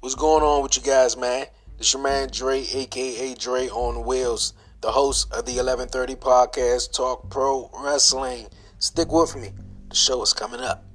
What's going on with you guys, man? This your man Dre, aka Dre on Wheels, the host of the 1130 podcast, Talk Pro Wrestling. Stick with me. The show is coming up.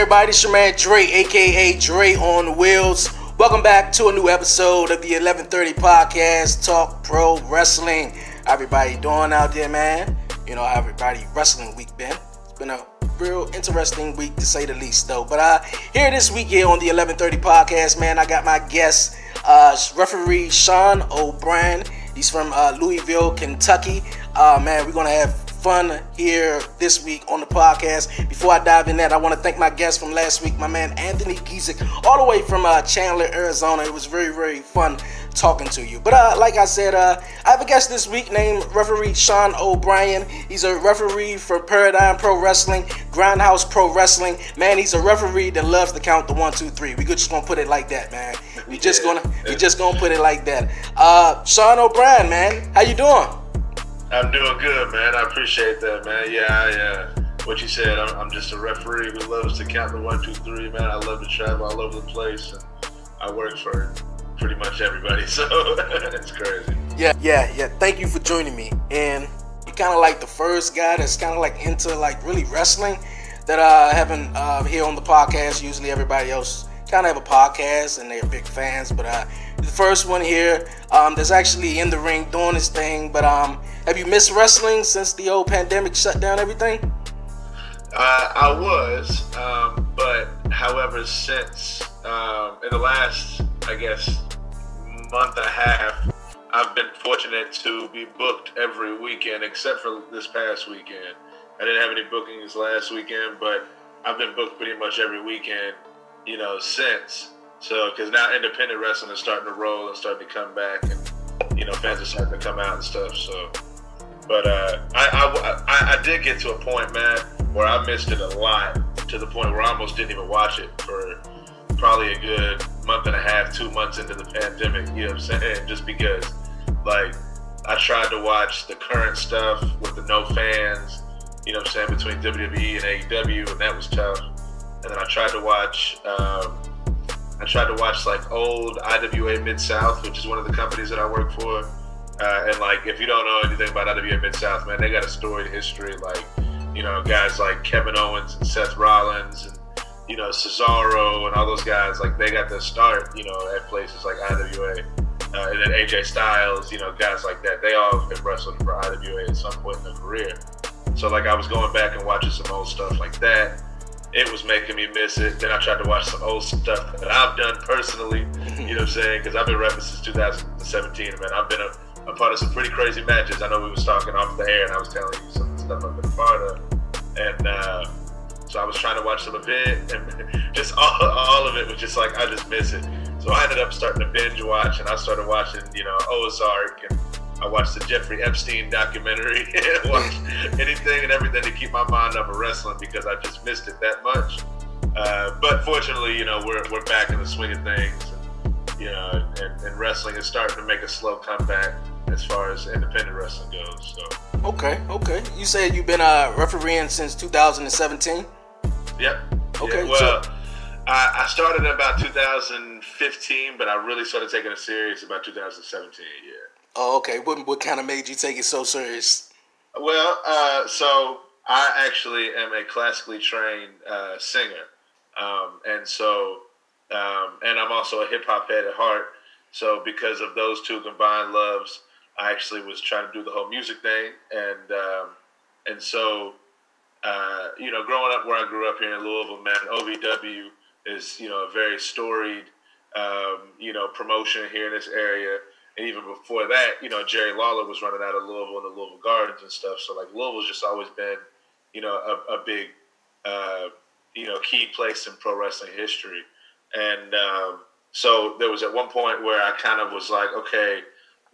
Everybody? It's your man Dre, aka Dre on Wheels. Welcome back to a new episode of the 1130 podcast, Talk Pro Wrestling. How everybody doing out there, man? You know everybody wrestling week been. It's been a real interesting week to say the least, though. But uh, here this week here on the 1130 podcast, man, I got my guest, uh, referee Sean O'Brien. He's from uh, Louisville, Kentucky. Uh, man, we're gonna have fun here this week on the podcast. Before I dive in that, I want to thank my guest from last week, my man Anthony Giesick, all the way from uh, Chandler, Arizona. It was very, very fun talking to you. But uh, like I said, uh, I have a guest this week named referee Sean O'Brien. He's a referee for Paradigm Pro Wrestling, Grindhouse Pro Wrestling. Man, he's a referee that loves to count the one, two, three. We just gonna put it like that, man. We just gonna we just gonna put it like that. Uh, Sean O'Brien, man, how you doing? I'm doing good, man. I appreciate that, man. Yeah, I, uh, what you said. I'm, I'm, just a referee who loves to count the one, two, three, man. I love to travel all over the place, and I work for pretty much everybody, so it's crazy. Yeah, yeah, yeah. Thank you for joining me. And you're kind of like the first guy that's kind of like into like really wrestling that I haven't uh, here on the podcast. Usually, everybody else kind of have a podcast and they're big fans, but uh, the first one here um, that's actually in the ring doing his thing. But um, have you missed wrestling since the old pandemic shut down everything? Uh, I was, um, but however, since um, in the last, I guess, month and a half, I've been fortunate to be booked every weekend except for this past weekend. I didn't have any bookings last weekend, but I've been booked pretty much every weekend you know, since. So, because now independent wrestling is starting to roll and starting to come back, and you know, fans are starting to come out and stuff. So, but uh, I, I, I did get to a point, man, where I missed it a lot to the point where I almost didn't even watch it for probably a good month and a half, two months into the pandemic. You know what I'm saying? Just because, like, I tried to watch the current stuff with the no fans. You know what I'm saying between WWE and AEW, and that was tough and then I tried to watch. Um, I tried to watch like old IWA Mid South, which is one of the companies that I work for. Uh, and like, if you don't know anything about IWA Mid South, man, they got a storied history. Like, you know, guys like Kevin Owens and Seth Rollins and you know Cesaro and all those guys. Like, they got their start, you know, at places like IWA. Uh, and then AJ Styles, you know, guys like that. They all have wrestled for IWA at some point in their career. So like, I was going back and watching some old stuff like that it was making me miss it. Then I tried to watch some old stuff that I've done personally. You know what I'm saying? Because I've been rapping since 2017, man. I've been a, a, part of some pretty crazy matches. I know we was talking off the air, and I was telling you some stuff I've been a part of, and uh, so I was trying to watch some of it, and just all, all of it was just like I just miss it. So I ended up starting to binge watch, and I started watching, you know, Ozark and I watched the Jeffrey Epstein documentary and watched anything and everything to keep my mind off of wrestling because I just missed it that much. Uh, but fortunately, you know, we're, we're back in the swing of things. And, you know, and, and, wrestling is starting to make a slow comeback as far as independent wrestling goes. So. Okay, okay. You said you've been uh, refereeing since 2017? Yep. Okay. Yeah, well, so- I, I started in about 2015, but I really started taking it serious about 2017. Yeah. Oh, okay. What what kind of made you take it so serious? Well, uh, so I actually am a classically trained uh, singer, um, and so um, and I'm also a hip hop head at heart. So because of those two combined loves, I actually was trying to do the whole music thing, and um, and so uh, you know, growing up where I grew up here in Louisville, man, OVW is you know a very storied um, you know promotion here in this area and even before that, you know, Jerry Lawler was running out of Louisville and the Louisville Gardens and stuff. So like Louisville's just always been, you know, a, a big, uh, you know, key place in pro wrestling history. And um, so there was at one point where I kind of was like, okay,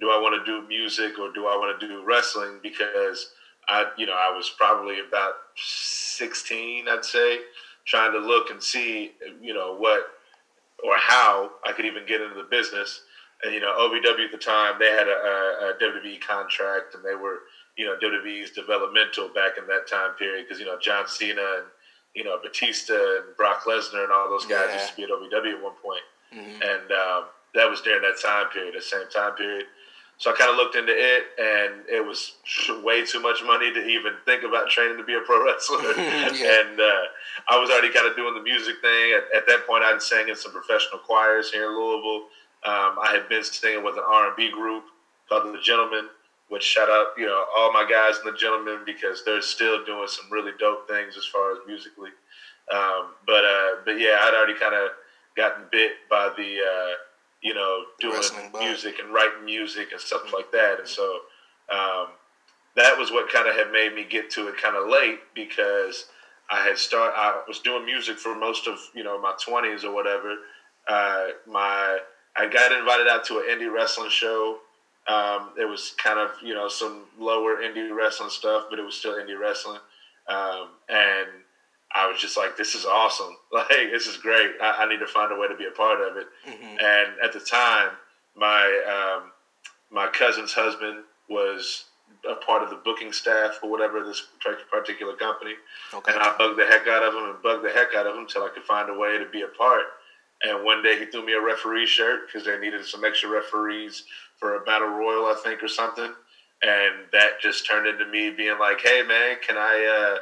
do I want to do music or do I want to do wrestling? Because I, you know, I was probably about 16, I'd say, trying to look and see, you know, what or how I could even get into the business. And you know, OVW at the time they had a, a, a WWE contract, and they were, you know, WWE's developmental back in that time period because you know John Cena and you know Batista and Brock Lesnar and all those guys yeah. used to be at OVW at one point. Mm-hmm. and um, that was during that time period, the same time period. So I kind of looked into it, and it was way too much money to even think about training to be a pro wrestler. yeah. And uh, I was already kind of doing the music thing. At, at that point, I'd sang in some professional choirs here in Louisville. Um, I had been singing with an R and B group called The Gentlemen, which shout out, you know, all my guys in The Gentlemen because they're still doing some really dope things as far as musically. Um, but uh, but yeah, I'd already kind of gotten bit by the uh, you know, doing music and writing music and stuff like that. And so um, that was what kind of had made me get to it kind of late because I had start. I was doing music for most of you know my twenties or whatever. Uh, my I got invited out to an indie wrestling show. Um, it was kind of you know some lower indie wrestling stuff, but it was still indie wrestling. Um, and I was just like, this is awesome. Like, this is great. I, I need to find a way to be a part of it. Mm-hmm. And at the time, my um, my cousin's husband was a part of the booking staff or whatever this particular company. Okay. And I bugged the heck out of him and bugged the heck out of him until I could find a way to be a part. And one day he threw me a referee shirt because they needed some extra referees for a battle royal, I think, or something. And that just turned into me being like, "Hey, man, can I?" Uh,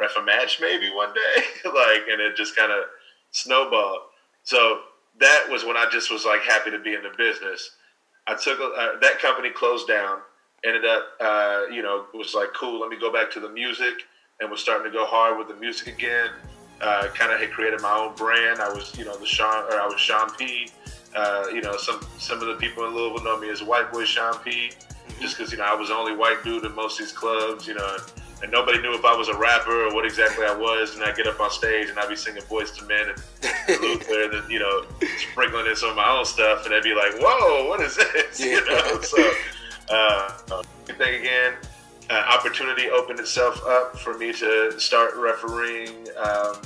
ref a match maybe one day, like, and it just kind of snowballed. So that was when I just was like happy to be in the business. I took uh, that company closed down. Ended up, uh, you know, was like cool. Let me go back to the music, and was starting to go hard with the music again. Uh, kind of had created my own brand. I was, you know, the Sean, or I was Sean P. Uh, you know, some some of the people in Louisville know me as White Boy Sean P. Just because you know I was the only white dude in most of these clubs. You know, and nobody knew if I was a rapper or what exactly I was. And I get up on stage and I'd be singing Boyz II Men and Luther, and then you know sprinkling in some of my own stuff, and they'd be like, "Whoa, what is this?" Yeah. You know. So, uh, thing again, uh, opportunity opened itself up for me to start refereeing. Um,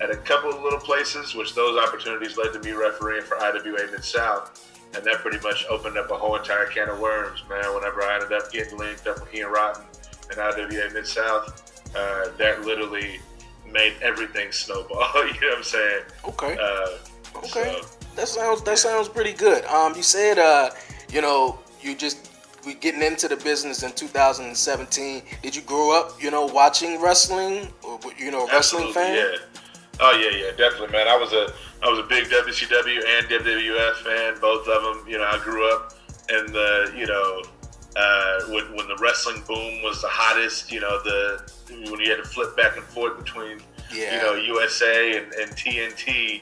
at a couple of little places, which those opportunities led to me refereeing for IWA Mid South. And that pretty much opened up a whole entire can of worms, man. Whenever I ended up getting linked up with Ian Rotten in IWA Mid South, uh, that literally made everything snowball. you know what I'm saying? Okay. Uh, okay. So, that sounds that sounds pretty good. Um, you said uh, you know, you just we getting into the business in 2017. Did you grow up, you know, watching wrestling or you know, wrestling fan? Yeah. Oh yeah, yeah, definitely, man. I was a I was a big WCW and WWF fan, both of them. You know, I grew up in the you know uh, when, when the wrestling boom was the hottest, you know, the when you had to flip back and forth between, yeah. you know, USA and, and TNT,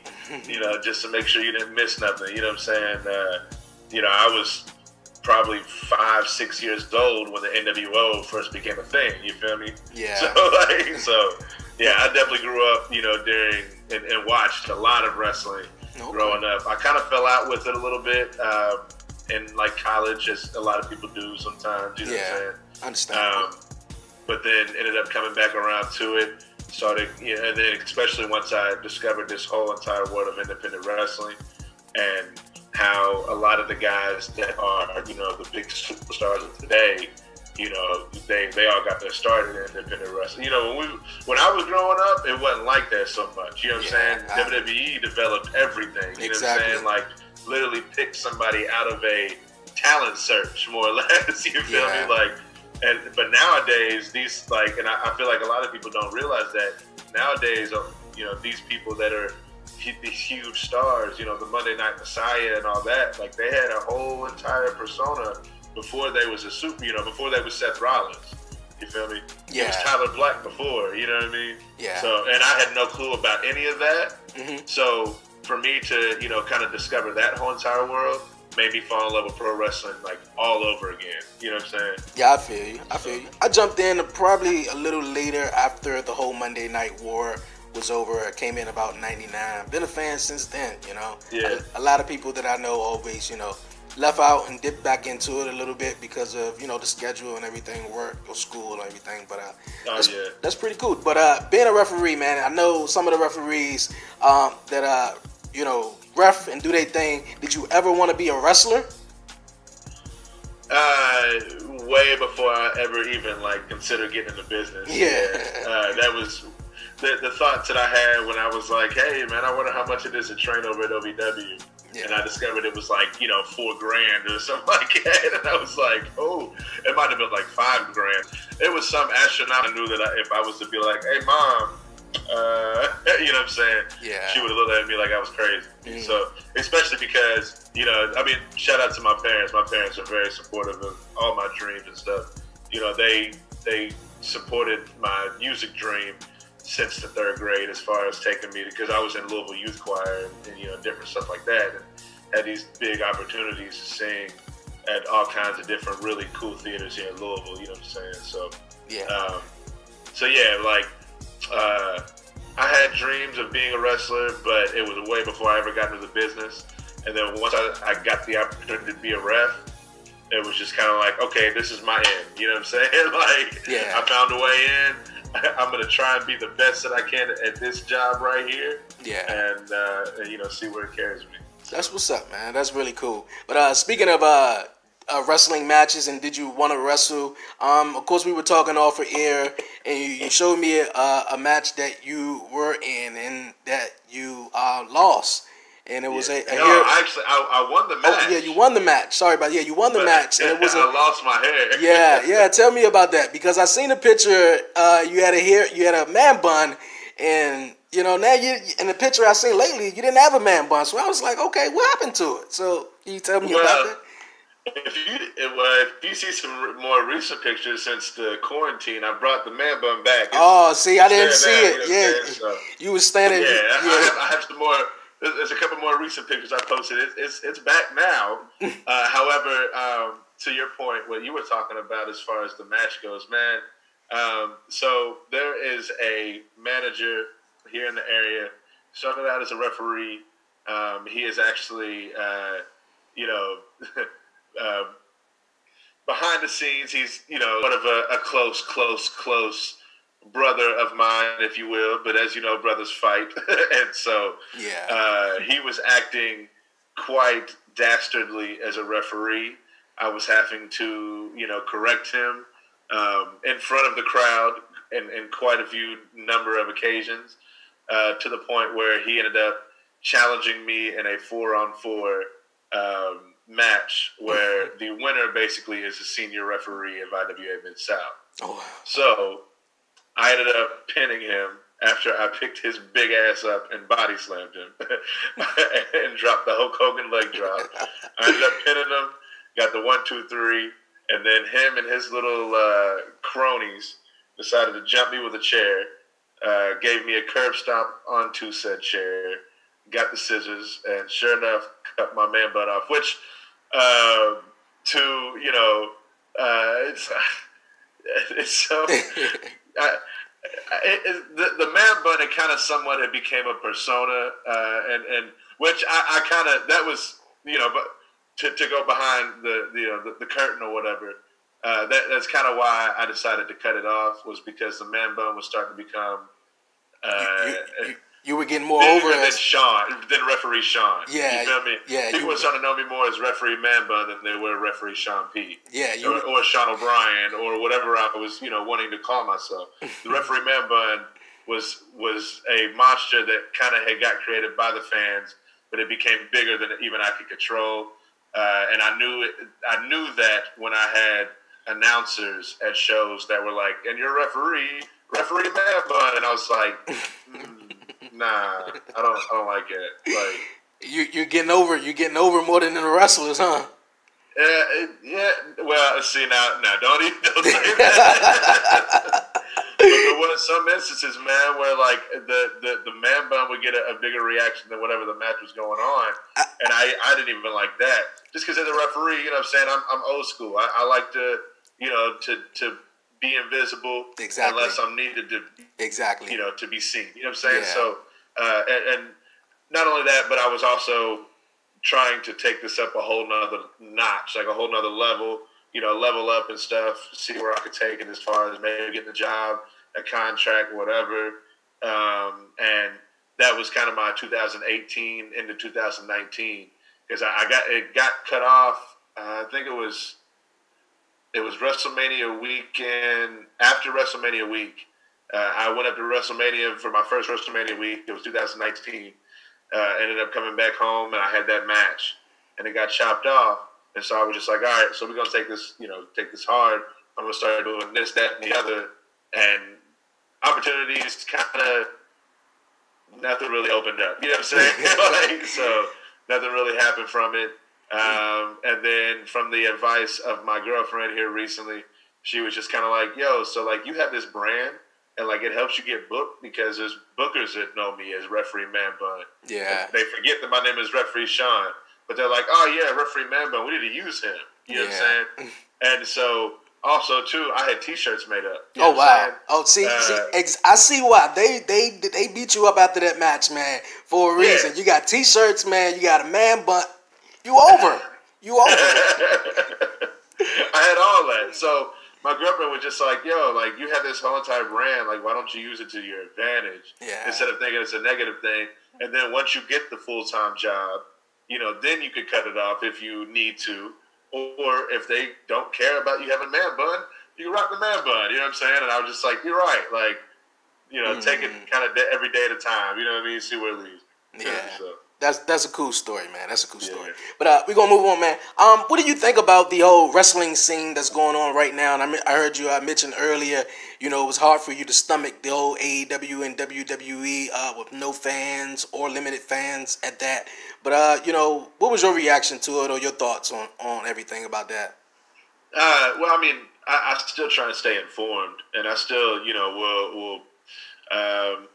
you know, just to make sure you didn't miss nothing. You know what I'm saying? Uh, you know, I was probably five, six years old when the NWO first became a thing. You feel me? Yeah. So, like, so yeah, I definitely grew up, you know, during and, and watched a lot of wrestling okay. growing up. I kind of fell out with it a little bit. Uh, in like college, as a lot of people do sometimes. You know yeah, what I'm saying? Understand. Um, but then ended up coming back around to it. Started, you know, and then especially once I discovered this whole entire world of independent wrestling and how a lot of the guys that are, you know, the big superstars of today, you know, they, they all got their start in independent wrestling. You know, when we when I was growing up, it wasn't like that so much. You know what yeah, I'm saying? I, WWE developed everything. You exactly. know what I'm saying? Like literally pick somebody out of a talent search, more or less. you feel yeah. me? Like, and but nowadays these like, and I, I, feel like a lot of people don't realize that nowadays, uh, you know, these people that are these huge stars, you know, the Monday Night Messiah and all that, like they had a whole entire persona before they was a super, you know, before they was Seth Rollins. You feel me? Yeah. It was Tyler Black before, you know what I mean? Yeah. So, and I had no clue about any of that. Mm-hmm. So for me to, you know, kind of discover that whole entire world made me fall in love with pro wrestling like all over again. You know what I'm saying? Yeah, I feel you. I feel you. I jumped in probably a little later after the whole Monday Night War was over. I came in about '99. Been a fan since then. You know. Yeah. A, a, lot of people that I know always, you know, left out and dipped back into it a little bit because of you know the schedule and everything, work or school and everything. But uh, Oh, that's, yeah. that's pretty cool. But uh, being a referee, man, I know some of the referees um, that uh, you know ref and do their thing. Did you ever want to be a wrestler? Uh, way before I ever even like considered getting into business. Yeah. Uh, that was the, the thoughts that I had when I was like, hey man, I wonder how much it is to train over at OVW. Yeah. And I discovered it was like, you know, four grand or something like that. And I was like, oh, it might have been like five grand. It was some astronaut I knew that I, if I was to be like, hey, mom, uh, you know what I'm saying? Yeah. She would have looked at me like I was crazy. Mhm. So, especially because, you know, I mean, shout out to my parents. My parents are very supportive of all my dreams and stuff. You know, they they supported my music dream since the third grade as far as taking me because I was in Louisville Youth Choir and, and, you know different stuff like that and had these big opportunities to sing at all kinds of different really cool theaters here in Louisville. You know what I'm saying? So Yeah. um, so yeah, like uh, I had dreams of being a wrestler, but it was way before I ever got into the business. And then once I, I got the opportunity to be a ref, it was just kind of like, okay, this is my end. You know what I'm saying? like, Yeah. I found a way in. I'm gonna try and be the best that I can at this job right here, yeah. and, uh, and you know, see where it carries me. That's what's up, man. That's really cool. But uh, speaking of uh, uh, wrestling matches, and did you want to wrestle? Um, of course, we were talking off of air, and you, you showed me a, a match that you were in and that you uh, lost, and it was a, a no, hair- actually, I, I won the match. Oh yeah, you won the match. Sorry about yeah, you won the but match, and it was I a lost my hair. yeah, yeah. Tell me about that because I seen a picture. Uh, you had a hair, you had a man bun, and you know now you in the picture I seen lately, you didn't have a man bun. So I was like, okay, what happened to it? So can you tell me about Well, that? If you if, if you see some more recent pictures since the quarantine, I brought the man bun back. It's- Oh, see, I didn't see it. you know Yeah? So, you was standing. yeah, I, I, have, I have some more. There's there's a couple more recent pictures I posted. It's it's, it's back now. Uh, however, um, to your point, what you were talking about as far as the match goes, man. Um, so there is a manager here in the area. Started out as a referee. Um, he is actually, uh, you know, uh, behind the scenes. He's, you know, one of a, a close, close, close brother of mine, if you will. But as you know, brothers fight, and so yeah. uh, he was acting quite dastardly as a referee. I was having to, you know, correct him um, in front of the crowd in, in quite a few number of occasions, uh, to the point where he ended up challenging me in a four-on-four um, match, where the winner basically is a senior referee of IWA Mid South. oh. So I ended up pinning him after I picked his big ass up and body slammed him and dropped the Hulk Hogan leg drop. I ended up pinning him, got the one, two, three, and then him and his little uh, cronies decided to jump me with a chair, uh, gave me a curb stomp onto said chair, got the scissors, and sure enough, cut my man bun off, which uh, to, you know, uh, it's, it's so. I, it, it, the, the man bun it kind of somewhat it became a persona uh, and and which I, I kind of that was you know but to, to go behind the, the you know the, the curtain or whatever uh, that that's kind of why I decided to cut it off was because the man bun was starting to become uh, you, you, you were getting more bigger over than as Sean than referee Sean Yeah, you feel me yeah, people you- were starting to know me more as referee man bun than they were referee Sean P yeah, you or, or Sean O'Brien or whatever I was, you know, wanting to call myself. The referee man bun was was a monster that kind of had got created by the fans, but it became bigger than even I could control. Uh, and I knew it, I knew that when I had announcers at shows that were like, "And your referee, referee man bun," and I was like, mm, "Nah, I don't, I don't like it." Like. you you're getting over you're getting over more than the wrestlers, huh? Yeah, it, yeah. Well, see now, now don't even don't say that. but there was some instances, man, where like the the, the man bun would get a, a bigger reaction than whatever the match was going on, and I I didn't even like that. Just because as a referee, you know, what I'm saying I'm I'm old school. I, I like to you know to to be invisible Exactly. unless I'm needed to Exactly. you know to be seen. You know what I'm saying? Yeah. So uh, and, and not only that, but I was also trying to take this up a whole nother notch, like a whole nother level, you know, level up and stuff, see where I could take it as far as maybe getting a job, a contract, whatever. Um, and that was kind of my 2018 into 2019 because I, I, got it got cut off. Uh, I think it was it was WrestleMania weekend after WrestleMania week. Uh, I went up to WrestleMania for my first WrestleMania week. It was 2019. Uh, ended up coming back home and I had that match, and it got chopped off. And so I was just like, all right, so we're gonna take this, you know, take this hard. I'm gonna start doing this, that, and the other, and opportunities kind of nothing really opened up. You know what I'm saying? like, so nothing really happened from it. Um, and then from the advice of my girlfriend here recently, she was just kind of like, "Yo, so like you have this brand." and like it helps you get booked because there's bookers that know me as referee Man Bun. Yeah. And they forget that my name is referee Sean, but they're like, oh yeah, referee Man Bun, we need to use him. You know yeah. what I'm saying? And so also too, I had T-shirts made up. You oh wow! Oh, see, uh, see ex- I see why they they they beat you up after that match, man, for a reason. Yeah. You got T-shirts, man. You got a man bun. You over. You over. I had all that. So my girlfriend was just like, "Yo, like you have this whole entire brand. Like, why don't you use it to your advantage yeah. instead of thinking it's a negative thing? And then once you get the full time job, you know, then you could cut it off if you need to, or if they don't care about you having man bun, you can rock the man bun. You know what I'm saying? And I was just like, "You're right. Like, you know, mm. take it mm. kind of every day at a time. You know what I mean? See where it leads." Yeah. So that's that's a cool story, man. That's a cool story. Yeah. But uh, we're gonna move on, man. Um, what do you think about the whole wrestling scene that's going on right now? And I, I heard you I mentioned earlier, you know, it was hard for you to stomach the old AEW and WWE uh, with no fans or limited fans at that. But uh, you know, what was your reaction to it or your thoughts on on everything about that? Uh, well, I mean, I, I still try to stay informed, and I still, you know, will will. Um,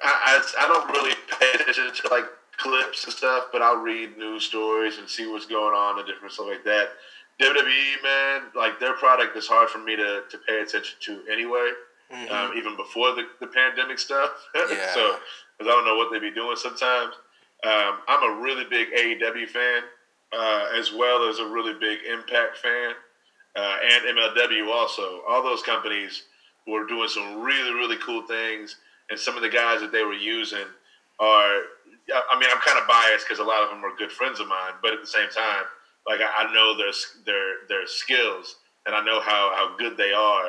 I, I, I don't really pay attention to like clips and stuff, but I'll read news stories and see what's going on and different stuff like that. WWE, man, like their product is hard for me to, to pay attention to anyway, mm-hmm. um, even before the, the pandemic stuff. Yeah. so, because I don't know what they'd be doing sometimes. Um, I'm a really big AEW fan, uh, as well as a really big Impact fan, uh, and MLW also. All those companies were doing some really, really cool things and some of the guys that they were using are I mean, I'm kind of biased because a lot of them are good friends of mine, but at the same time, like I, know their their their skills and I know how how good they are,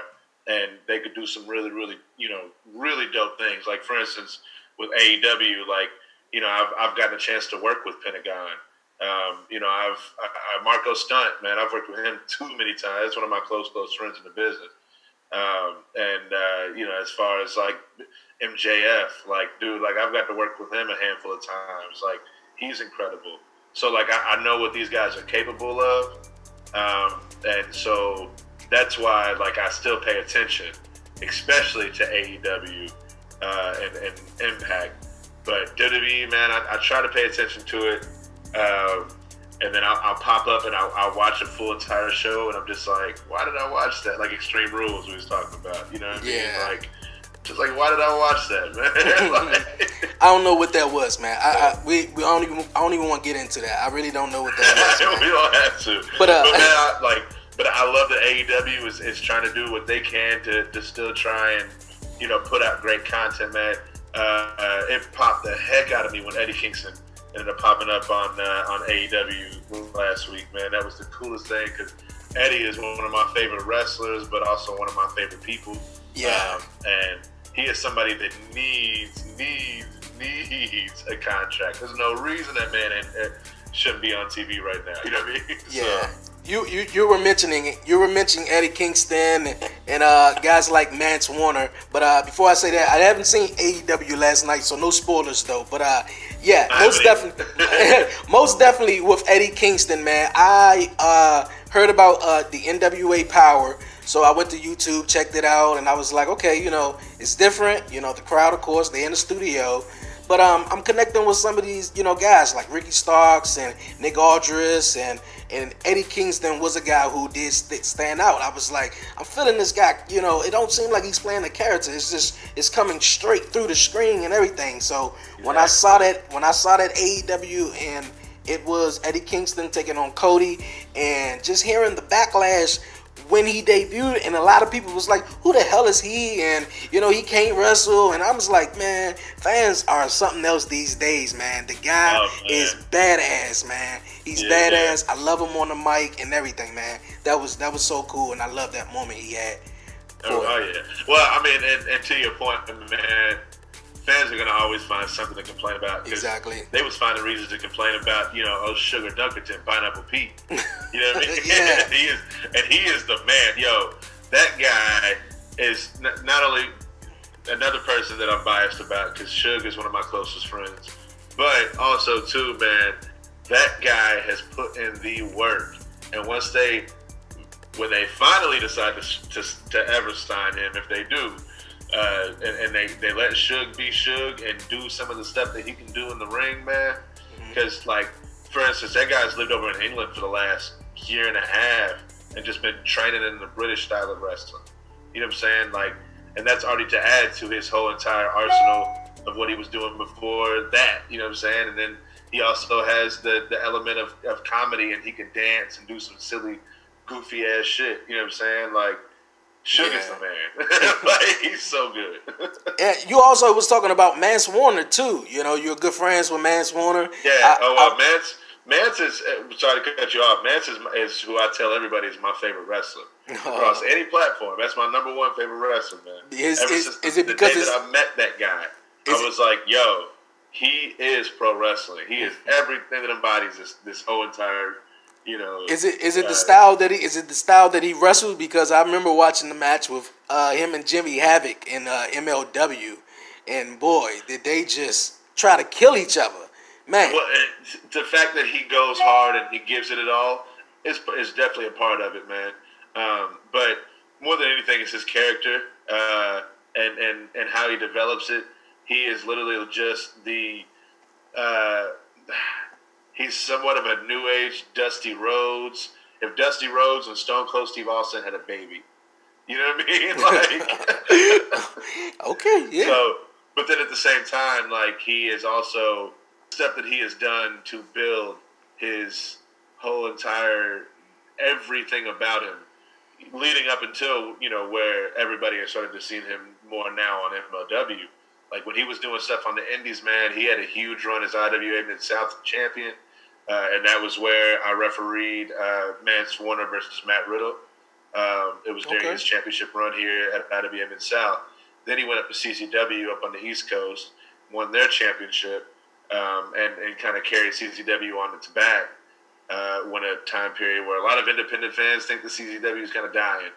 and they could do some really really you know really dope things. Like for instance, with AEW, like you know I've I've gotten a chance to work with Pentagon. Um, you know I've I, I, Marko Stunt, man, I've worked with him too many times. That's one of my close close friends in the business. Um, and uh, you know as far as like MJF, like, dude, like I've got to work with him a handful of times. Like, he's incredible. So, like, I, I know what these guys are capable of, um, and so that's why, like, I still pay attention, especially to AEW uh, and, and, Impact. But WWE, man, I, I, try to pay attention to it, um, and then I'll, I'll, pop up and I'll, I'll, watch a full entire show, and I'm just like, why did I watch that? Like Extreme Rules we was talking about, you know? What yeah. I mean? Like just like, why did I watch that, man? like, I don't know what that was, man. I, I, we, we don't even I don't even want to get into that. I really don't know what that was. we don't have to. But, uh, but man, I, like, but I love that AEW is, is trying to do what they can to, to still try and you know put out great content, man. Uh, uh, it popped the heck out of me when Eddie Kingston ended up popping up on uh, on AEW last week, man. That was the coolest thing because Eddie is one of my favorite wrestlers, but also one of my favorite people. Yeah. Um, and he is somebody that needs, needs, needs a contract. There's no reason that man uh, shouldn't be on TV right now. You know what I mean? Yeah. So, you, you, you were mentioning you were mentioning Eddie Kingston and, and uh, guys like Mance Warner, but uh, before I say that, I haven't seen AEW last night, so no spoilers though. But uh, yeah, most definitely, most definitely with Eddie Kingston, man. I uh, heard about uh, the NWA Power so I went to YouTube, checked it out, and I was like, okay, you know, it's different. You know, the crowd, of course, they in the studio. But um, I'm connecting with some of these, you know, guys like Ricky Starks and Nick Aldis and and Eddie Kingston was a guy who did stand out. I was like, I'm feeling this guy. You know, it don't seem like he's playing a character. It's just it's coming straight through the screen and everything. So when I saw that when I saw that AEW and it was Eddie Kingston taking on Cody, and just hearing the backlash when he debuted, and a lot of people was like, "Who the hell is he?" And you know, he can't wrestle, and I was like, "Man, fans are something else these days, man. The guy oh, is badass, man. He's yeah, badass. Yeah. I love him on the mic and everything, man. That was that was so cool, and I love that moment he had. Oh, oh yeah. Well, I mean, and, and to your point, man, fans are gonna always find something to complain about. Exactly. They was finding reasons to complain about, you know, oh Sugar Dunkerton, Pineapple Pete. You know what I mean? yeah. he is, and he is the man. Yo, that guy is not only another person that I'm biased about because Sugar is one of my closest friends, but also too, man, that guy has put in the work. And once they, when they finally decide to, to, to ever sign him, if they do, uh, and, and, they, they let Suge be Suge and do some of the stuff that he can do in the ring, man. Because, mm-hmm. like, for instance, that guy's lived over in England for the last year and a half and just been training in the British style of wrestling. You know what I'm saying? Like, and that's already to add to his whole entire arsenal of what he was doing before that. You know what I'm saying? And then he also has the, the element of, of comedy and he can dance and do some silly, goofy ass shit. You know what I'm saying? Like, Sugar's yeah. the man. like he's so good. and you also was talking about Mance Warner too. You know, you're good friends with Mance Warner. Yeah. I, oh, uh, I, Mance. Mance is uh, sorry to cut you off. Mance is, is who I tell everybody is my favorite wrestler across any platform. That's my number one favorite wrestler, man. Is, Ever is, since is the, it because the day that I met that guy, I was it, like, yo, he is pro wrestling. He is everything that embodies this this whole entire you know. Is it is it uh, the style that he is it the style that he wrestles? Because I remember watching the match with uh, him and Jimmy Havoc in uh, MLW, and boy, did they just try to kill each other, man. Well, the fact that he goes hard and he gives it at all is is definitely a part of it, man. Um, but more than anything, it's his character uh, and and and how he develops it. He is literally just the. He's somewhat of a new age Dusty Rhodes. If Dusty Rhodes and Stone Cold Steve Austin had a baby, you know what I mean? Like, okay, yeah. So, but then at the same time, like he is also stuff that he has done to build his whole entire everything about him, leading up until you know where everybody has started to see him more now on MLW. Like when he was doing stuff on the Indies, man, he had a huge run as IWA Mid South champion. Uh, and that was where I refereed uh, Mance Warner versus Matt Riddle. Um, it was during okay. his championship run here at IWA Mid South. Then he went up to CCW up on the East Coast, won their championship, um, and, and kind of carried CCW on its back. Uh, when a time period where a lot of independent fans think the CCW is kind of dying.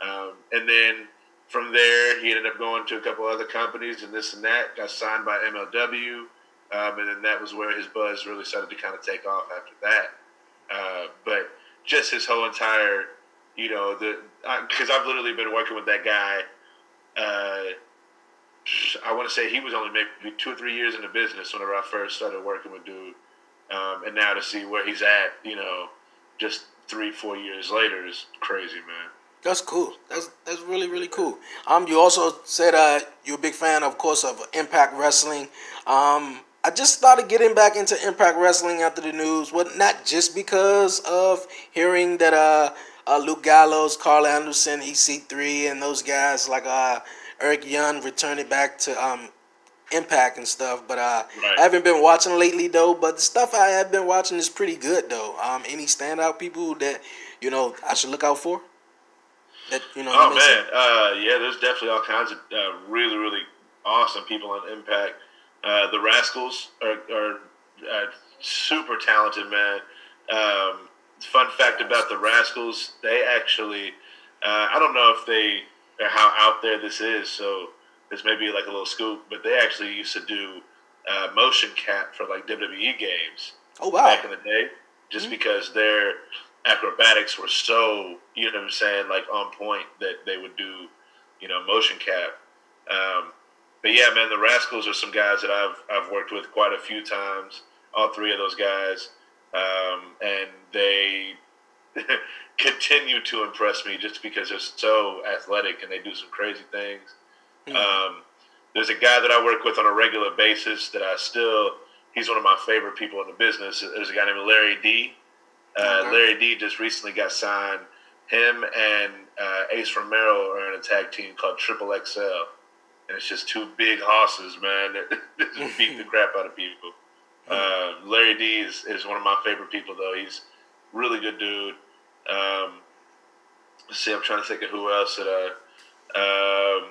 Um, and then from there, he ended up going to a couple other companies and this and that. Got signed by MLW. Um, and then that was where his buzz really started to kind of take off after that. Uh, but just his whole entire, you know, the because I've literally been working with that guy. Uh, I want to say he was only maybe two or three years in the business whenever I first started working with dude, um, and now to see where he's at, you know, just three four years later is crazy, man. That's cool. That's that's really really cool. Um, you also said uh you're a big fan, of course, of Impact Wrestling. Um, I just started getting back into Impact Wrestling after the news. Well, not just because of hearing that uh, uh Luke Gallows, Karl Anderson, EC3, and those guys like uh Eric Young returning back to um Impact and stuff. But uh, right. I haven't been watching lately though. But the stuff I have been watching is pretty good though. Um, any standout people that you know I should look out for? That you know. Oh man, uh, yeah. There's definitely all kinds of uh, really really awesome people on Impact. Uh, the Rascalz are, are uh, super talented, man. Um, fun fact about the Rascalz, they actually, uh, I don't know if they, or how out there this is, so this may be like a little scoop, but they actually used to do uh, motion cap for like WWE games. Oh, wow. Back in the day, just mm-hmm. because their acrobatics were so, you know what I'm saying, like on point that they would do, you know, motion cap. Um, but yeah, man, the Rascalz are some guys that I've I've worked with quite a few times. All three of those guys, um, and they continue to impress me just because they're so athletic and they do some crazy things. Mm-hmm. Um, there's a guy that I work with on a regular basis that I still he's one of my favorite people in the business. There's a guy named Larry D. Uh, Larry D just recently got signed. Him and uh, Ace Romero are in a tag team called Triple XL, and it's just two big horses, man, that just beat the crap out of people. Uh, Larry D is, is one of my favorite people, though. He's really good dude. Um, let's see, I'm trying to think of who else that I. Um,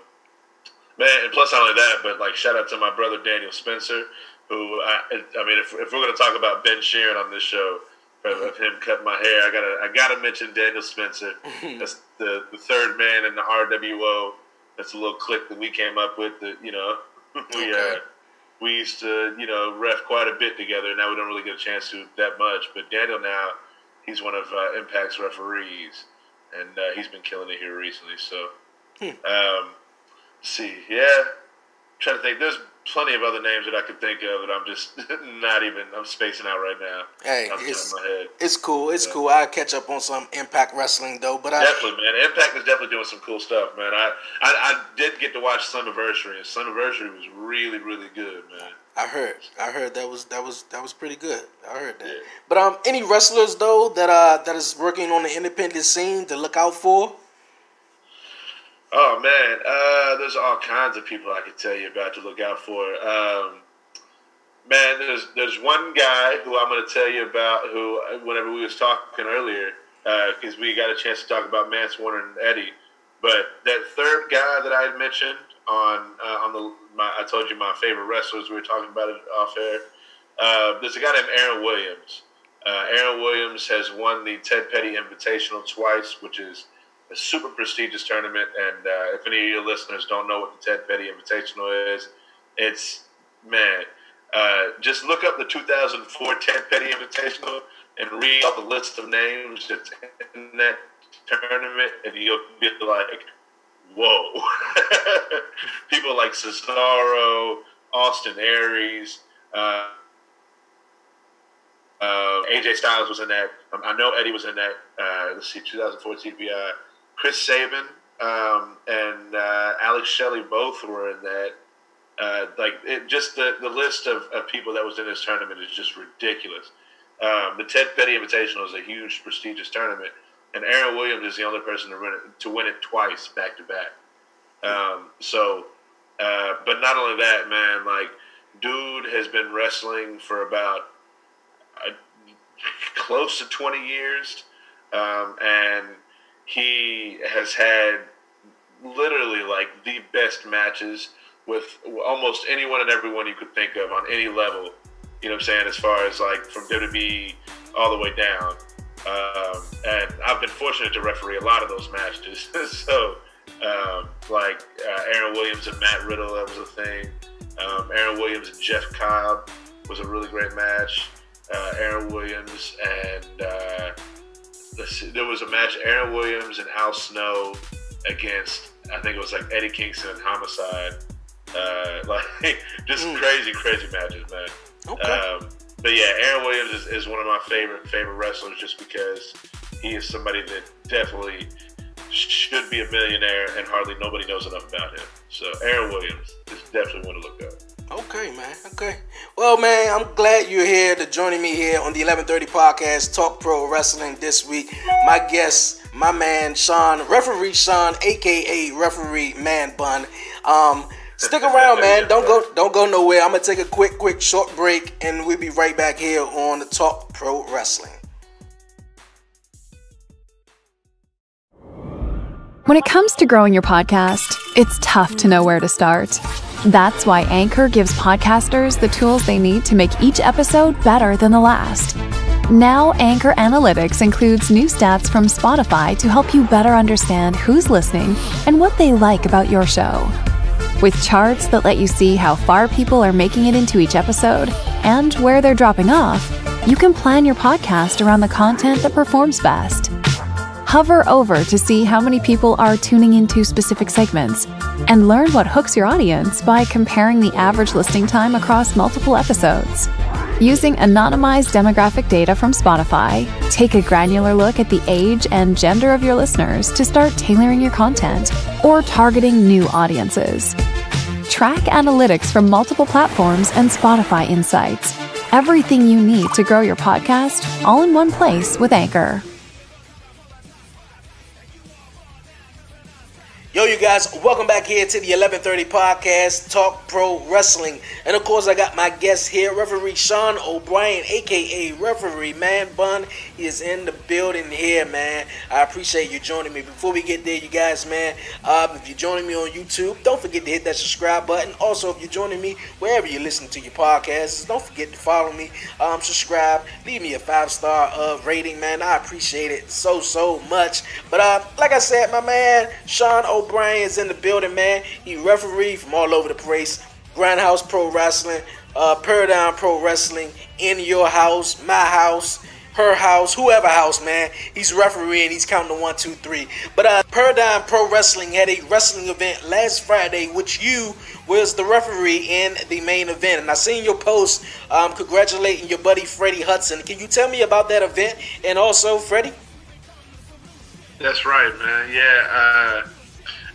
man, and plus not only that, but like shout out to my brother Daniel Spencer, who I, I mean, if, if we're gonna talk about Ben Sheeran on this show, of him cutting my hair, I gotta I gotta mention Daniel Spencer. That's the, the third man in the RWO. That's a little clique that we came up with. That you know, we uh, we used to you know ref quite a bit together. Now we don't really get a chance to that much. But Daniel now, he's one of uh, Impact's referees, and uh, he's been killing it here recently. So, hmm. um, see, yeah, I'm trying to think. There's plenty of other names that I could think of, and I'm just not even. I'm spacing out right now. Hey, it's, it's cool. It's yeah. cool. I catch up on some Impact Wrestling though, but I, definitely, man. Impact is definitely doing some cool stuff, man. I, I, I did get to watch Slammiversary, and Slammiversary was really, really good, man. I heard. I heard that was that was that was pretty good. I heard that. Yeah. But um, any wrestlers though that uh that is working on the independent scene to look out for? Oh man, uh, there's all kinds of people I could tell you about to look out for. Um, man, there's there's one guy who I'm going to tell you about. Who, whenever we was talking earlier, because uh, we got a chance to talk about Mance Warner and Eddie, but that third guy that I had mentioned on uh, on the my, I told you my favorite wrestlers. We were talking about it off air. Uh, there's a guy named Aaron Williams. Uh, Aaron Williams has won the Ted Petty Invitational twice, which is a super prestigious tournament. And uh, if any of your listeners don't know what the Ted Petty Invitational is, it's man, uh, just look up the 2004 Ted Petty Invitational and read all the list of names that's in that tournament, and you'll be like, whoa. People like Cesaro, Austin Aries. Uh, uh, AJ Styles was in that. Um, I know Eddie was in that. Uh, let's see, 2004 TPI. Chris Sabin um, and uh, Alex Shelley both were in that. Uh, like it, just the, the list of, of people that was in this tournament is just ridiculous. Um, the Ted Petty Invitational is a huge, prestigious tournament, and Aaron Williams is the only person to win it, to win it twice back to back. Um, so, uh, but not only that, man, like dude has been wrestling for about uh, close to twenty years, um, and he has had literally like the best matches with almost anyone and everyone you could think of on any level. You know what I'm saying? As far as like from WWE all the way down. Um, and I've been fortunate to referee a lot of those matches. so, um, like uh, Aaron Williams and Matt Riddle, that was a thing. Um, Aaron Williams and Jeff Cobb was a really great match. Uh, Aaron Williams and uh, there was a match Aaron Williams and Al Snow against I think it was like Eddie Kingston and Homicide. Uh, like just mm. crazy, crazy matches, man. Okay. Um, but yeah, Aaron Williams is, is one of my favorite favorite wrestlers just because he is somebody that definitely should be a millionaire and hardly nobody knows enough about him. So Aaron Williams is definitely one to look up. Okay, man. Okay. Well, man, I'm glad you're here to joining me here on the 1130 podcast, Talk Pro Wrestling this week. My guest, my man Sean, referee Sean, aka referee Man Bun. Um, stick around, man. Don't go, don't go nowhere. I'm gonna take a quick, quick, short break, and we'll be right back here on the Talk Pro Wrestling. When it comes to growing your podcast, it's tough to know where to start. That's why Anchor gives podcasters the tools they need to make each episode better than the last. Now, Anchor Analytics includes new stats from Spotify to help you better understand who's listening and what they like about your show. With charts that let you see how far people are making it into each episode and where they're dropping off, you can plan your podcast around the content that performs best. Hover over to see how many people are tuning into specific segments and learn what hooks your audience by comparing the average listening time across multiple episodes. Using anonymized demographic data from Spotify, take a granular look at the age and gender of your listeners to start tailoring your content or targeting new audiences. Track analytics from multiple platforms and Spotify insights Everything you need to grow your podcast all in one place with Anchor. Yo, you guys, welcome back here to the 1130 podcast, Talk Pro Wrestling. And of course, I got my guest here, Referee Sean O'Brien, aka Referee Man Bun. He is in the building here, man. I appreciate you joining me. Before we get there, you guys, man, uh, if you're joining me on YouTube, don't forget to hit that subscribe button. Also, if you're joining me wherever you listen to your podcasts, don't forget to follow me, um, subscribe, leave me a five star uh, rating, man. I appreciate it so, so much. But uh, like I said, my man, Sean O'Brien. O'Brien is in the building, man. He referee from all over the place. Grindhouse Pro Wrestling, uh, Paradigm Pro Wrestling, in your house, my house, her house, whoever house, man. He's refereeing. He's counting the one, two, three. But uh, Paradigm Pro Wrestling had a wrestling event last Friday, which you was the referee in the main event. And I seen your post um, congratulating your buddy Freddie Hutson. Can you tell me about that event? And also, Freddie. That's right, man. Yeah. Uh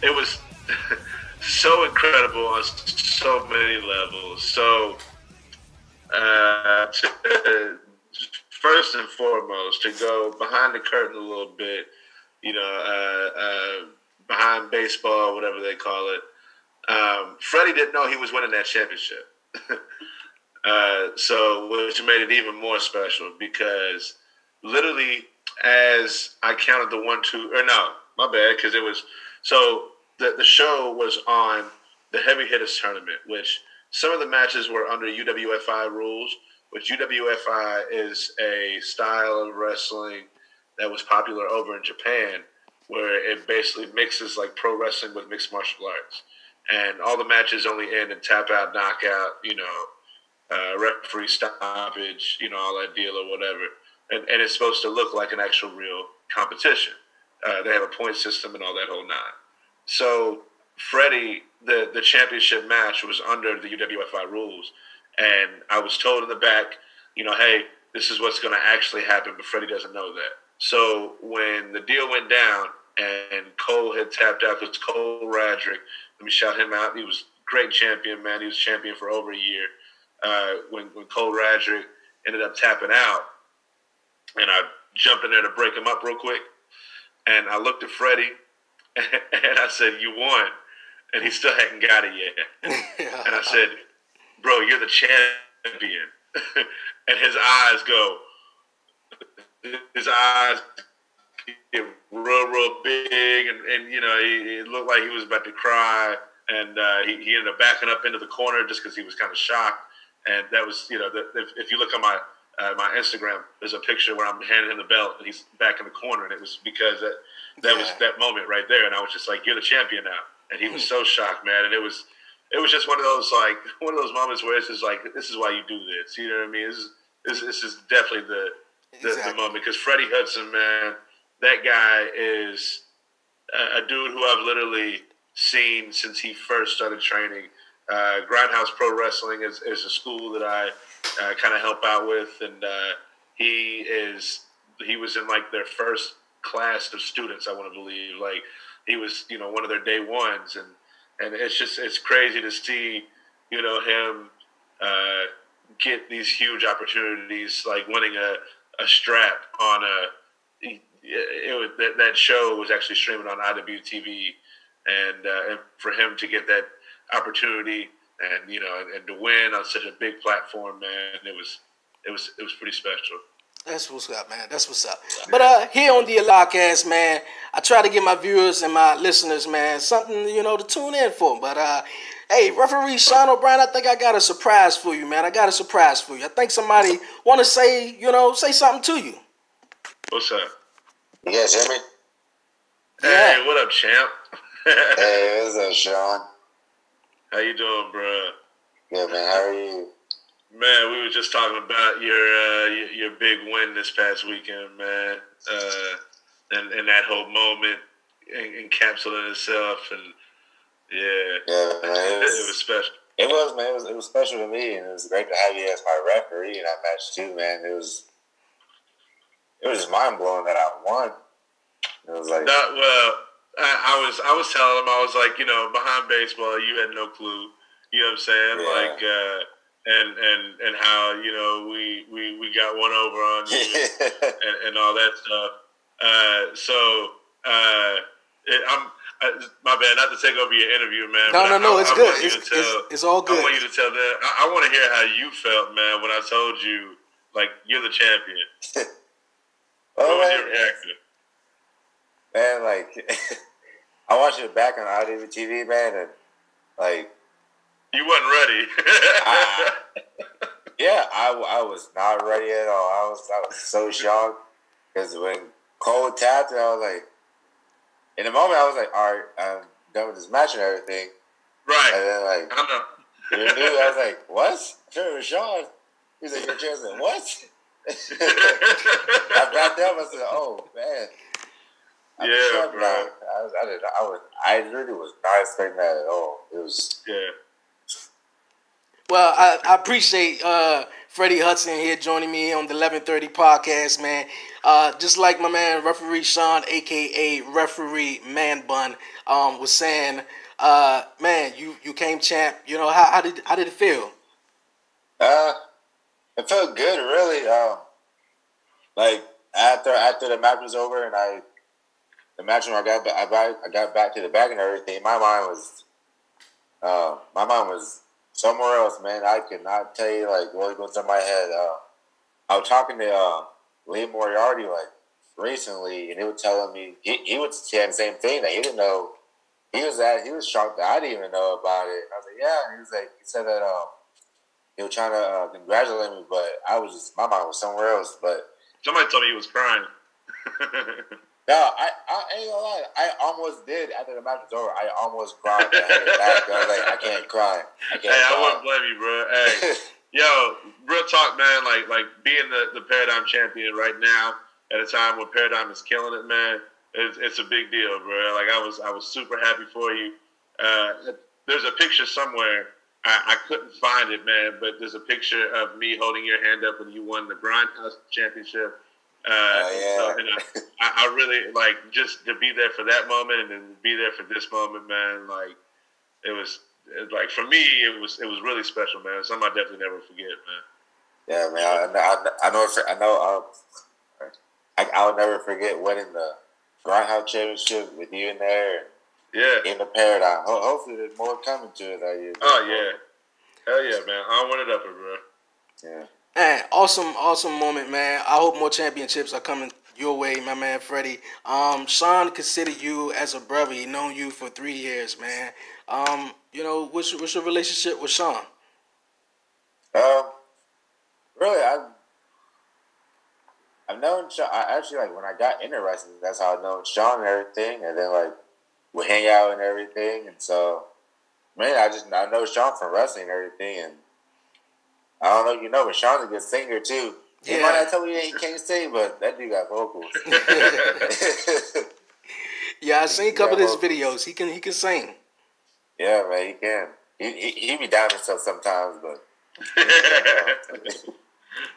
it was so incredible on so many levels. So, uh, first and foremost, to go behind the curtain a little bit, you know, uh, uh, behind baseball, whatever they call it. Um, Freddie didn't know he was winning that championship. Uh, so, which made it even more special because literally, as I counted the one, two, or no, my bad, because it was so the, the show was on the heavy hitters tournament, which some of the matches were under UWFI rules, which UWFI is a style of wrestling that was popular over in Japan, where it basically mixes like pro wrestling with mixed martial arts. And all the matches only end in tap out, knockout, you know, uh, referee stoppage, you know, all that deal or whatever. And, and it's supposed to look like an actual real competition. Uh, they have a point system and all that whole nine. So Freddie, the the championship match was under the UWFI rules, and I was told in the back, you know, hey, this is what's going to actually happen, but Freddie doesn't know that. So when the deal went down and Cole had tapped out, because Cole Radrick, let me shout him out. He was great champion, man. He was champion for over a year. Uh, when when Cole Radrick ended up tapping out, and I jumped in there to break him up real quick, and I looked at Freddie and I said, "You won," and he still hadn't got it yet. and I said, "Bro, you're the champion." and his eyes go, his eyes get real, real big, and, and you know, he, it looked like he was about to cry, and uh, he, he ended up backing up into the corner just because he was kind of shocked. And that was, you know, the, if, if you look on my uh, my Instagram, there's a picture where I'm handing him the belt and he's back in the corner, and it was because that that yeah. was that moment right there, and I was just like, "You're the champion now," and he was so shocked, man, and it was it was just one of those like one of those moments where it's just like, "This is why you do this," you know what I mean? This is this, this is definitely the the, exactly. the moment because Freddie Hutson, man, that guy is a, a, dude who I've literally seen since he first started training. Uh, Grindhouse Pro Wrestling is, is a school that I uh, kind of help out with, and uh, he is he was in like their first class of students. I want to believe like he was you know one of their day ones, and and it's just it's crazy to see you know him uh, get these huge opportunities like winning a, a strap on a it, it that, that show was actually streaming on IWTV, and uh, and for him to get that opportunity and you know, and, and, to win on such a big platform, man, it was it was it was pretty special. That's what's up, man. That's what's up. But uh, here on the podcast, man, I try to get my viewers and my listeners, man, something you know to tune in for. But uh, hey, referee Sean O'Brien, I think I got a surprise for you, man. I got a surprise for you. I think somebody want to say, you know, say something to you. What's up? You guys hear me? Hey, what up, champ? hey, what's up, Sean? How you doing, bro? Good man. How are you? Man, we were just talking about your uh, your, big win this past weekend, man, uh, and and that whole moment encapsulating itself, and yeah, yeah, man, it, was, it was special. It was, man. It was, it was special to me, and it was great to have you as my referee in that match too, man. It was, it was mind blowing that I won. It was like, Not, well, I, was I was telling him I was like, you know, behind baseball, you had no clue. You know what I'm saying? Yeah. Like, uh, and and and how you know we we, we got one over on you and, and, all that stuff. Uh, so uh, it, I'm I, my bad, not to take over your interview, man. No, no, no, I, it's I good. It's, tell, it's, it's, all good. I want you to tell that. I, want to hear how you felt, man, when I told you like you're the champion. what was your reaction? Man, like I watched it back on IWTV, man, and like you wasn't ready. I, yeah, I, I was not ready at all. I was I was so shocked because when Cole tapped it, I was like, in the moment, I was like, all right, I'm done with this match and everything. Right. And then like, I know. I was like, what? Sure, Sean. He's like, your chance. Like, what? I backed up. I said, oh man. I'm yeah, bro. I, was, I, did, I was, I really was not expecting that at all. It was, yeah. Well, I, I appreciate uh, Freddie Hutson here joining me on the 1130 podcast, man. Uh, just like my man, referee Sean, aka referee Man Bun, um, was saying, uh, man, you, you came champ. You know, how, how did how did it feel? Uh, it felt good, really. Um, like after after the match was over and I the match when I got I got I got back to the back and everything, my mind was uh, my mind was somewhere else, man. I could not tell you like what was in my head. Uh, I was talking to uh, Lee Moriarty like recently, and he was telling me he, he was saying the same thing that he didn't know. He was at he was shocked that I didn't even know about it. And I was like, yeah. And he was like, he said that um, he was trying to uh, congratulate me, but I was just my mind was somewhere else. But somebody told me he was crying. No, I, I ain't gonna lie. I almost did after the match was over. I almost cried. I, back. I was like, I can't cry. I can't. Hey, cry. I wouldn't blame you, bro. Hey, yo, real talk, man. Like, like being the, the paradigm champion right now at a time where paradigm is killing it, man. It's, it's a big deal, bro. Like, I was I was super happy for you. Uh, there's a picture somewhere. I, I couldn't find it, man. But there's a picture of me holding your hand up when you won the Grindhouse Championship uh, oh, yeah. so, I, I, really like just to be there for that moment and then be there for this moment, man. Like it was it, like for me, it was it was really special, man. Something I definitely never forget, man. Yeah, man. I, I, I know. I know. Um, I, I'll never forget winning the Grindhouse Championship with you in there. Yeah. In the paradigm. Ho- hopefully, there's more coming to it that year. Oh yeah. Hell yeah, man. I want it up, bro. Yeah. Man, awesome, awesome moment, man. I hope more championships are coming your way, my man Freddie. Um, Sean considered you as a brother. He known you for three years, man. Um, you know, what's what's your relationship with Sean? Um, really, I I've known Sean. I actually like when I got into wrestling, that's how I known Sean and everything, and then like we hang out and everything, and so man, I just I know Sean from wrestling and everything, and I don't know if you know, but Sean's a good singer too. He yeah. might not tell you he can't sing, but that dude got vocals. yeah, I seen a couple of his vocals. videos. He can he can sing. Yeah, man, he can. He he, he be down himself sometimes, but.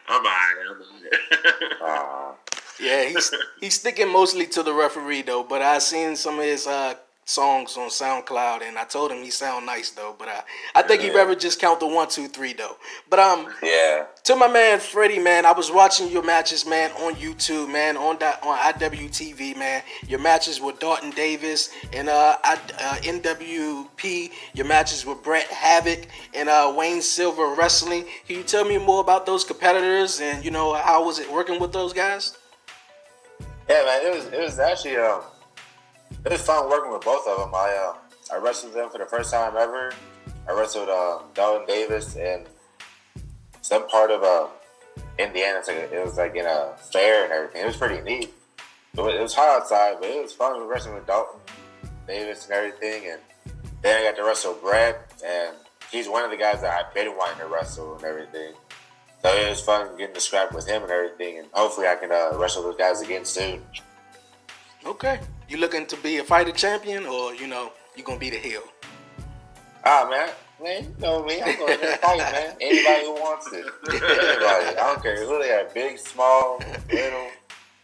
I'm alright. I'm uh, yeah, he's he's sticking mostly to the referee though. But I seen some of his uh, songs on SoundCloud, and I told him he sound nice though. But I, I think he'd rather just count the one, two, three though. But um, yeah. To my man Freddie, man, I was watching your matches, man, on YouTube, man, on that on IWTV, man. Your matches with Dalton Davis and uh, I, uh NWP. Your matches with Brett Havoc and uh, Wayne Silver Wrestling. Can you tell me more about those competitors and you know how was it working with those guys? Yeah, man, it was it was actually um it was fun working with both of them. I uh, I wrestled them for the first time ever. I wrestled uh, Dalton Davis in some part of uh, Indiana. It was like in a fair and everything. It was pretty neat. It was, it was hot outside, but it was fun wrestling with Dalton Davis and everything. And then I got to wrestle Bret, and he's one of the guys that I've been wanting to wrestle and everything. So it was fun getting to scrap with him and everything. And hopefully I can uh, wrestle those guys again soon. Okay. You looking to be a fighter champion, or you know you gonna be the heel? Ah man, man, you know me. I'm going to fight, man. Anybody who wants it, anybody. I don't care who they are, big, small, little,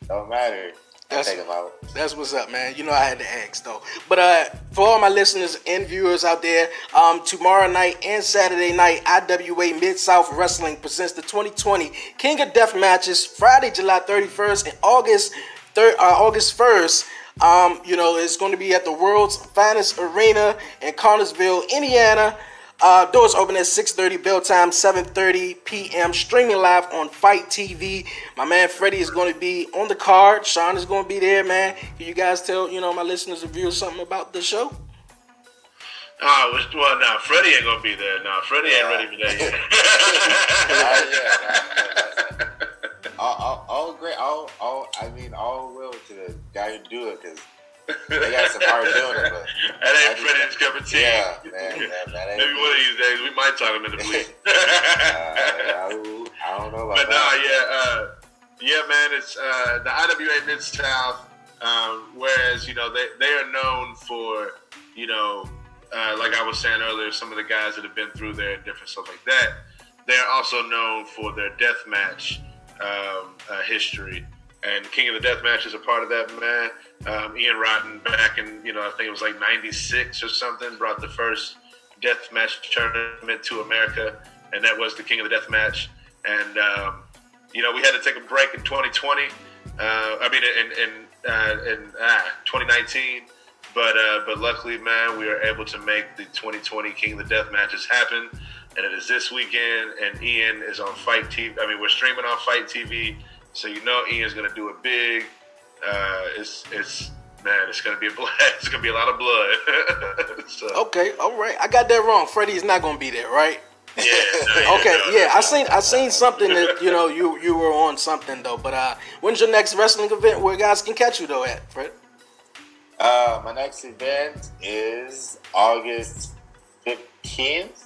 don't matter. That's, take him out. That's what's up, man. You know I had to ask though. But uh, for all my listeners and viewers out there, um, tomorrow night and Saturday night, IWA Mid South Wrestling presents the 2020 King of Death matches. Friday, July 31st, and August third, uh, August 1st. Um, you know, it's going to be at the world's finest arena in Connersville, Indiana. Uh, doors open at 6.30, bell time 7.30 p.m. Streaming live on FITE TV. My man Freddie is going to be on the card. Sean is going to be there, man. Can you guys tell, you know, my listeners and viewers something about the show? Oh, well, now nah, Freddie ain't gonna be there. Now nah, Freddie ain't ready for that yet. all, all, all, great, all, all. I mean, all will to the guy who do it because they got some hard doing it, but that ain't Freddie's cup of tea. Yeah, man, man, that ain't Maybe one of these days we might talk him into the league. uh, I, I, don't know about but that. nah, yeah, uh, yeah, man. It's uh, the IWA Mid South. Um, whereas you know they they are known for you know uh, like I was saying earlier, some of the guys that have been through there and different stuff like that. They're also known for their death match um, uh, history. And King of the Death Match is a part of that, man. Um, Ian Rotten, back in, you know, I think it was like 96 or something, brought the first death match tournament to America. And that was the King of the Death Match. And, um, you know, we had to take a break in 2020. Uh, I mean, in, in, uh, in ah, 2019. But uh, but luckily, man, we were able to make the 2020 King of the Death matches happen, and it is this weekend. And Ian is on FITE TV. I mean, we're streaming on FITE TV, so you know Ian's gonna do it big. Uh, it's it's man, it's gonna be a blast. It's gonna be a lot of blood. so, Okay, all right. I got that wrong. Freddie's not going to be there, right? yeah. no, Okay, no, yeah, no. I seen I seen something that you know you you were on something though. But uh, when's your next wrestling event where guys can catch you though at Fred? Uh, my next event is August 15th.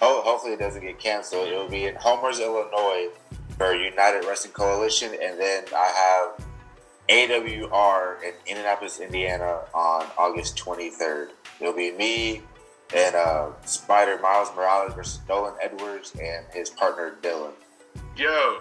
Hopefully it doesn't get canceled. It will be in Homers, Illinois for United Wrestling Coalition. And then I have AWR in Indianapolis, Indiana on August 23rd. It'll be me and uh, Spider Miles Morales versus Nolan Edwards and his partner Dylan. Yo,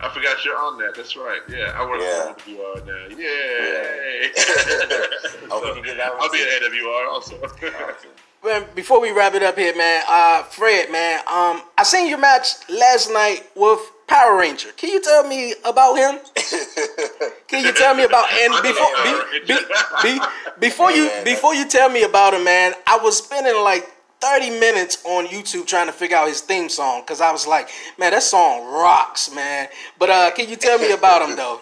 I forgot you're on that. That's right. Yeah, I work Yeah. for AWR now. Yay! We can get that one I'll be too. at AWR also. Man, before we wrap it up here, man, uh, Fred, man, um, I seen your match last night with Power Ranger. Can you tell me about him? Can you tell me about and before be, be, be, before you before you tell me about him, man, I was spending like 30 minutes on YouTube trying to figure out his theme song because I was like, man, that song rocks, man. But uh, can you tell me about him though?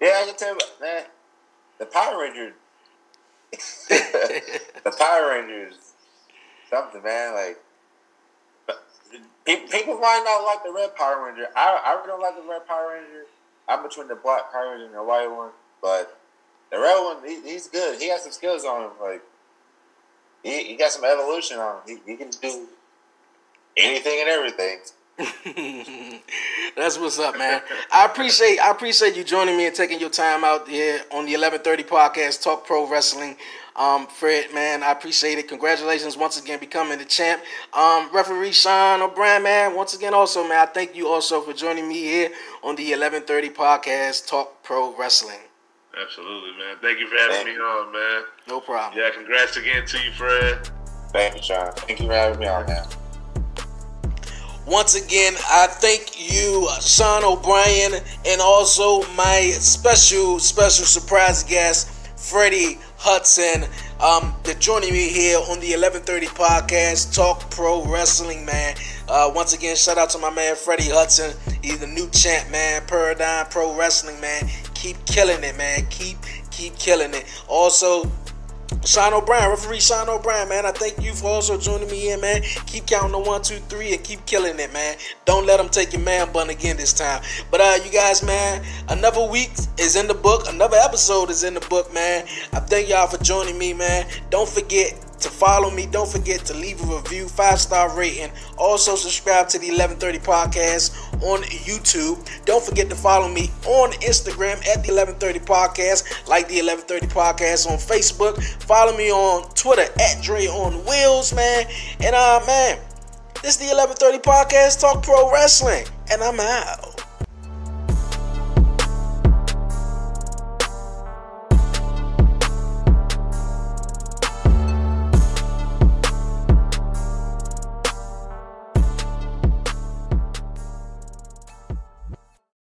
Yeah, I can tell you, man. The Power Rangers, the Power Rangers, something, man. Like pe- people might not like the Red Power Ranger. I I really don't like the Red Power Ranger. I'm between the Black Power Ranger and the White one, but the Red one, he, he's good. He has some skills on him. Like he, he got some evolution on him. He, he can do anything and everything. That's what's up, man. I appreciate I appreciate you joining me and taking your time out here on the 1130 podcast, Talk Pro Wrestling. Um, Fred, man, I appreciate it. Congratulations once again becoming the champ. Um, referee Sean O'Brien, man, once again also, man, I thank you also for joining me here on the 1130 podcast, Talk Pro Wrestling. Absolutely, man. Thank you for having Thank me on, man. No problem. Yeah, congrats again to you, Fred. Thank you, Sean. Thank you for having me on, man. Once again, I thank you, Sean O'Brien, and also my special, special surprise guest, Freddie Hutson, um, that joining me here on the 1130 podcast, Talk Pro Wrestling, man. Uh, once again, shout out to my man Freddie Hutson. He's the new champ, man. Paradigm Pro Wrestling, man. Keep killing it, man. Keep keep killing it. Also, Sean O'Brien, referee Sean O'Brien, man. I thank you for also joining me in, man. Keep counting the one, two, three, and keep killing it, man. Don't let them take your man bun again this time. But uh, you guys, man, another week is in the book. Another episode is in the book, man. I thank y'all for joining me, man. Don't forget to follow me. Don't forget to leave a review, five star rating. Also subscribe to the 1130 podcast on YouTube. Don't forget to follow me on Instagram at the 1130 podcast, like the 1130 podcast on Facebook. Follow me on Twitter at Dre on Wheels, man. And uh, man, this is the 1130 podcast, Talk Pro Wrestling, and I'm out.